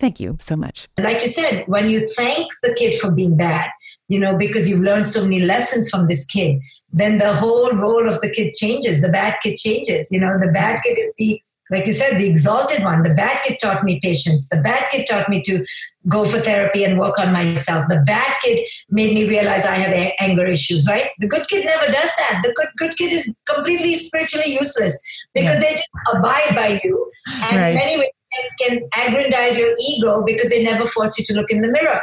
Thank you so much. Like you said, when you thank the kid for being bad, you know, because you've learned so many lessons from this kid, then the whole role of the kid changes. The bad kid changes. You know, the bad kid is the like you said, the exalted one. The bad kid taught me patience. The bad kid taught me to go for therapy and work on myself. The bad kid made me realize I have a- anger issues, right? The good kid never does that. The good, good kid is completely spiritually useless because they just abide by you. And Right. ways can, aggrandize your ego because they never force you to look in the mirror.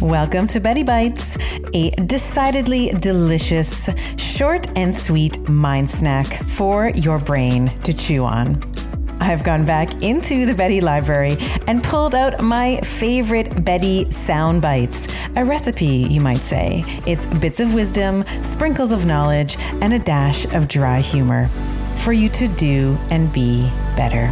Welcome to Betty Bites, a decidedly delicious, short and sweet mind snack for your brain to chew on. I've gone back into the Betty library and pulled out my favorite Betty sound bites, a recipe, you might say. It's bits of wisdom, sprinkles of knowledge, and a dash of dry humor for you to do and be better.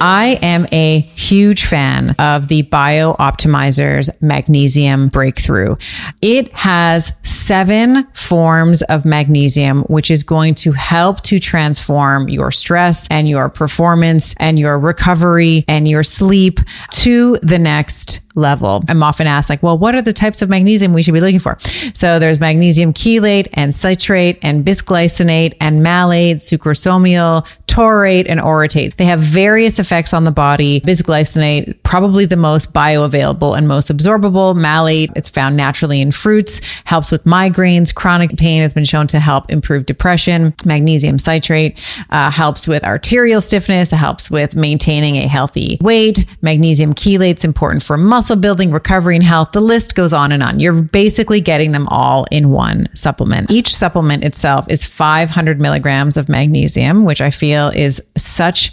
I am a huge fan of the BiOptimizers Magnesium Breakthrough. It has seven forms of magnesium, which is going to help to transform your stress and your performance and your recovery and your sleep to the next level. I'm often asked, like, well, what are the types of magnesium we should be looking for? So there's magnesium chelate and citrate and bisglycinate and malate, sucrosomial, taurate, and orotate. They have various effects on the body. Bisglycinate, probably the most bioavailable and most absorbable. Malate, it's found naturally in fruits, helps with migraines, chronic pain has been shown to help improve depression. Magnesium citrate uh, helps with arterial stiffness, it helps with maintaining a healthy weight. Magnesium chelate's important for muscle building, recovery, and health. The list goes on and on. You're basically getting them all in one supplement. Each supplement itself is 500 milligrams of magnesium, which I feel is such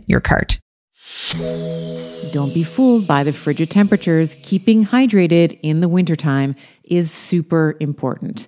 your cart. Don't be fooled by the frigid temperatures. Keeping hydrated in the wintertime is super important.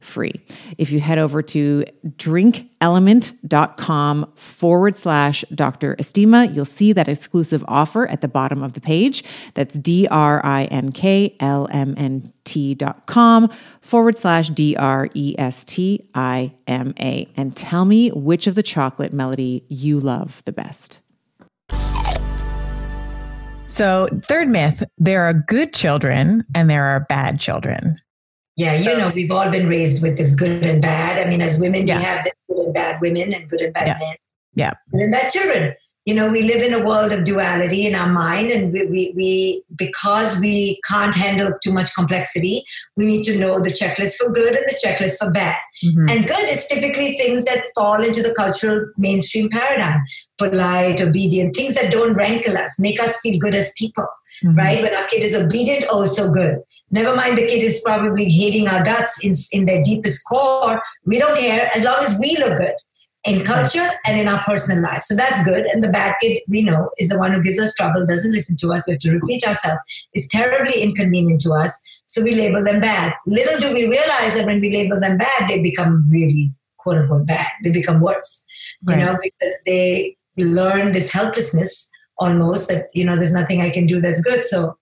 free. If you head over to drinkelement.com forward slash Dr. Estima, you'll see that exclusive offer at the bottom of the page. That's D R I N K L M N T dot com forward slash D R E S T I M A. And tell me which of the chocolate melody you love the best. So, third myth there are good children and there are bad children. Yeah, you know, we've all been raised with this good and bad. I mean, as women, Yeah. we have this good and bad women and good and bad Yeah. men. Yeah. And bad children. you know we live in a world of duality in our mind and we, we, we because we can't handle too much complexity we need to know the checklist for good and the checklist for bad mm-hmm. and good is typically things that fall into the cultural mainstream paradigm polite obedient things that don't rankle us make us feel good as people mm-hmm. right when our kid is obedient oh so good never mind the kid is probably hating our guts in, in their deepest core we don't care as long as we look good in culture and in our personal life. So that's good. And the bad kid, we know, is the one who gives us trouble, doesn't listen to us, we have to repeat ourselves, is terribly inconvenient to us. So we label them bad. Little do we realize that when we label them bad, they become really quote unquote bad. They become worse, right. you know, because they learn this helplessness almost that, you know, there's nothing I can do that's good. So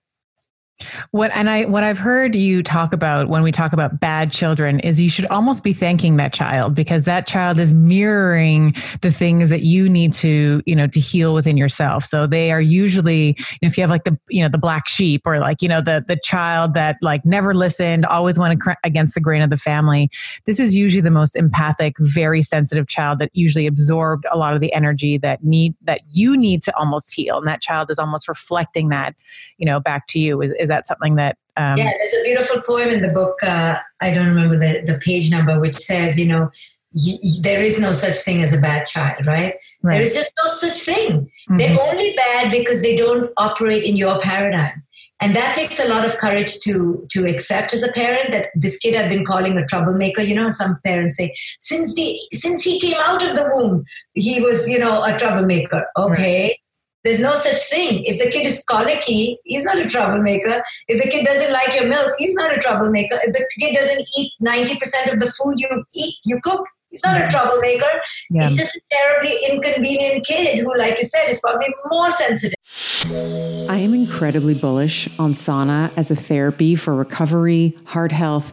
what and I what I've heard you talk about when we talk about bad children is you should almost be thanking that child because that child is mirroring the things that you need to, you know, to heal within yourself. So they are usually, you know, if you have like the, you know, the black sheep or like, you know, the the child that like never listened, always went against the grain of the family. This is usually the most empathic, very sensitive child that usually absorbed a lot of the energy that need that you need to almost heal. And that child is almost reflecting that, you know, back to you. Is, is that something that? Um, yeah, there's a beautiful poem in the book. Uh, I don't remember the, the page number, which says, you know, y- y- there is no such thing as a bad child, right? right. There is just no such thing. Mm-hmm. They're only bad because they don't operate in your paradigm. And that takes a lot of courage to to accept as a parent that this kid I've been calling a troublemaker. You know, some parents say since the since he came out of the womb, he was you know a troublemaker. Okay, right. There's no such thing. If the kid is colicky, he's not a troublemaker. If the kid doesn't like your milk, he's not a troublemaker. If the kid doesn't eat 90% of the food you eat, you cook, he's not a troublemaker. Yeah. He's just a terribly inconvenient kid who, like you said, is probably more sensitive. I am incredibly bullish on sauna as a therapy for recovery, heart health,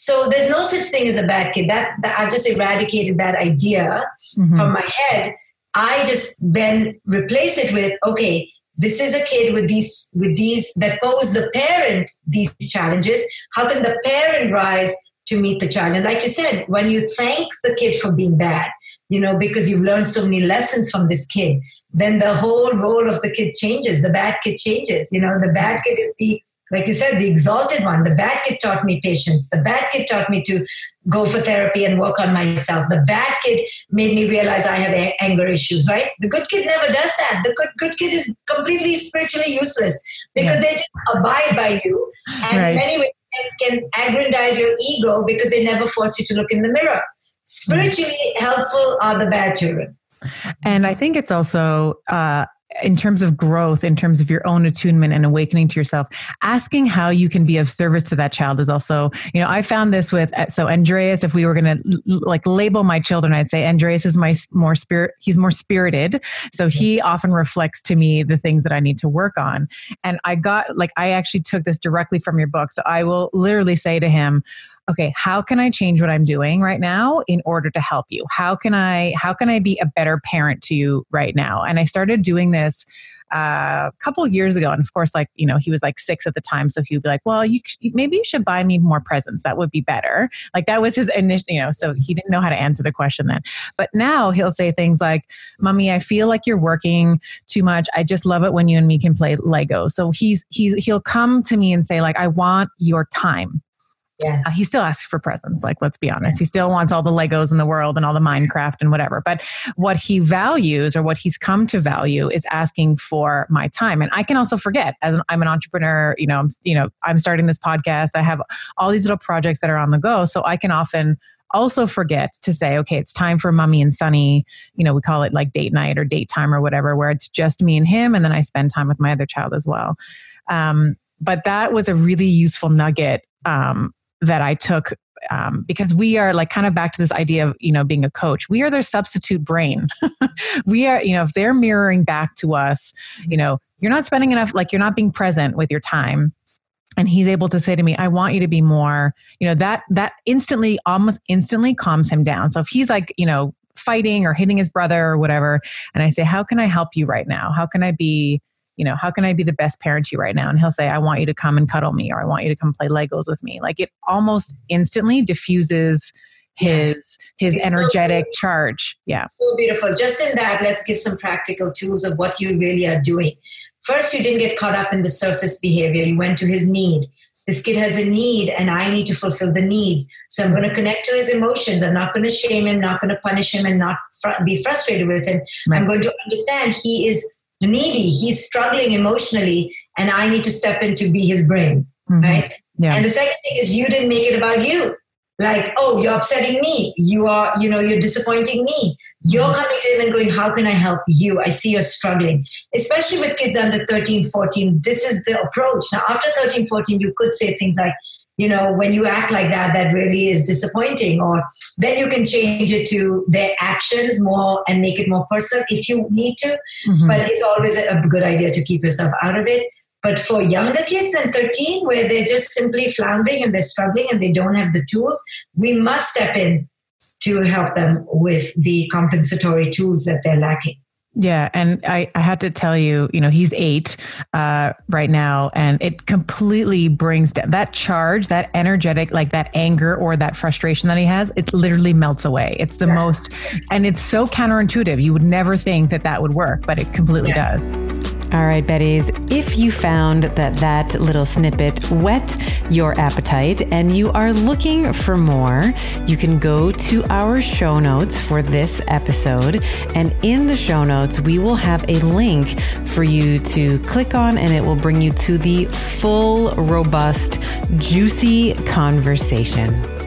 So there's no such thing as a bad kid. That, that I just eradicated that idea mm-hmm. from my head I just then replace it with, okay, this is a kid with these with these that pose the parent these challenges. How can the parent rise to meet the child? And like you said, when you thank the kid for being bad, you know, because you've learned so many lessons from this kid, then the whole role of the kid changes. The bad kid changes. You know, the bad kid is the like you said, the exalted one. The bad kid taught me patience. The bad kid taught me to go for therapy and work on myself. The bad kid made me realize I have a- anger issues, right? The good kid never does that. The good, good kid is completely spiritually useless because they just abide by you. And right. in many ways, can aggrandize your ego because they never force you to look in the mirror. Spiritually helpful are the bad children. And I think it's also uh, in terms of growth, in terms of your own attunement and awakening to yourself, asking how you can be of service to that child is also, you know, I found this with, uh, so Andreas, if we were going to like label my children, I'd say Andreas is my more spirit, he's more spirited. So he often reflects to me the things that I need to work on. And I got, like, I actually took this directly from your book. So I will literally say to him, okay how can i change what i'm doing right now in order to help you? How can i how can i be a better parent to you right now? And i started doing this uh, a couple years ago and of course like you know he was like six at the time so he'd be like well you maybe you should buy me more presents. That would be better. Like that was his initial you know so he didn't know how to answer the question then. But now he'll say things like mommy i feel like you're working too much. I just love it when you and me can play lego. So he's he's he'll come to me and say like i want your time Yes. Uh, he still asks for presents. Like, let's be honest. He still wants all the Legos in the world and all the Minecraft and whatever. But what he values or what he's come to value is asking for my time. And I can also forget as an, I'm an entrepreneur, you know, I'm, you know, I'm starting this podcast. I have all these little projects that are on the go. So I can often also forget to say, okay, it's time for mummy and Sonny. You know, we call it like date night or date time or whatever, where it's just me and him. And then I spend time with my other child as well. Um, but that was a really useful nugget um, that I took um, because we are like kind of back to this idea of you know being a coach we are their substitute brain. We are you know if they're mirroring back to us you know you're not spending enough like you're not being present with your time. And he's able to say to me i want you to be more you know that that instantly almost instantly calms him down. So if he's like you know fighting or hitting his brother or whatever and i say how can i help you right now? How can i be you know, how can I be the best parent to you right now? And he'll say, I want you to come and cuddle me, or I want you to come play Legos with me. Like it almost instantly diffuses his his it's energetic so charge. Yeah. So beautiful. Just in that, let's give some practical tools of what you really are doing. First, you didn't get caught up in the surface behavior. You went to his need. This kid has a need, and I need to fulfill the need. So I'm going to connect to his emotions. I'm not going to shame him, not going to punish him, and not fr- be frustrated with him. Right. I'm going to understand he is needy. He's struggling emotionally, and I need to step in to be his brain, mm-hmm. right? Yeah. And the second thing is, you didn't make it about you. Like, oh, you're upsetting me. You are, you know, you're disappointing me. You're mm-hmm. coming to him and going, how can I help you? I see you're struggling. Especially with kids under 13, 14, this is the approach. Now, after 13, 14, you could say things like, you know, when you act like that, that really is disappointing. Or then you can change it to their actions more and make it more personal if you need to. Mm-hmm. But it's always a good idea to keep yourself out of it. But for younger kids than 13, where they're just simply floundering and they're struggling and they don't have the tools, we must step in to help them with the compensatory tools that they're lacking. Yeah, and I, I had to tell you, you know, he's eight uh, right now, and it completely brings down that charge, that energetic, like that anger or that frustration that he has. It literally melts away. It's the yeah. most, and it's so counterintuitive. You would never think that that would work, but it completely yeah. does. All right, Betties, if you found that that little snippet whet your appetite and you are looking for more, you can go to our show notes for this episode. And in the show notes, we will have a link for you to click on, and it will bring you to the full, robust, juicy conversation.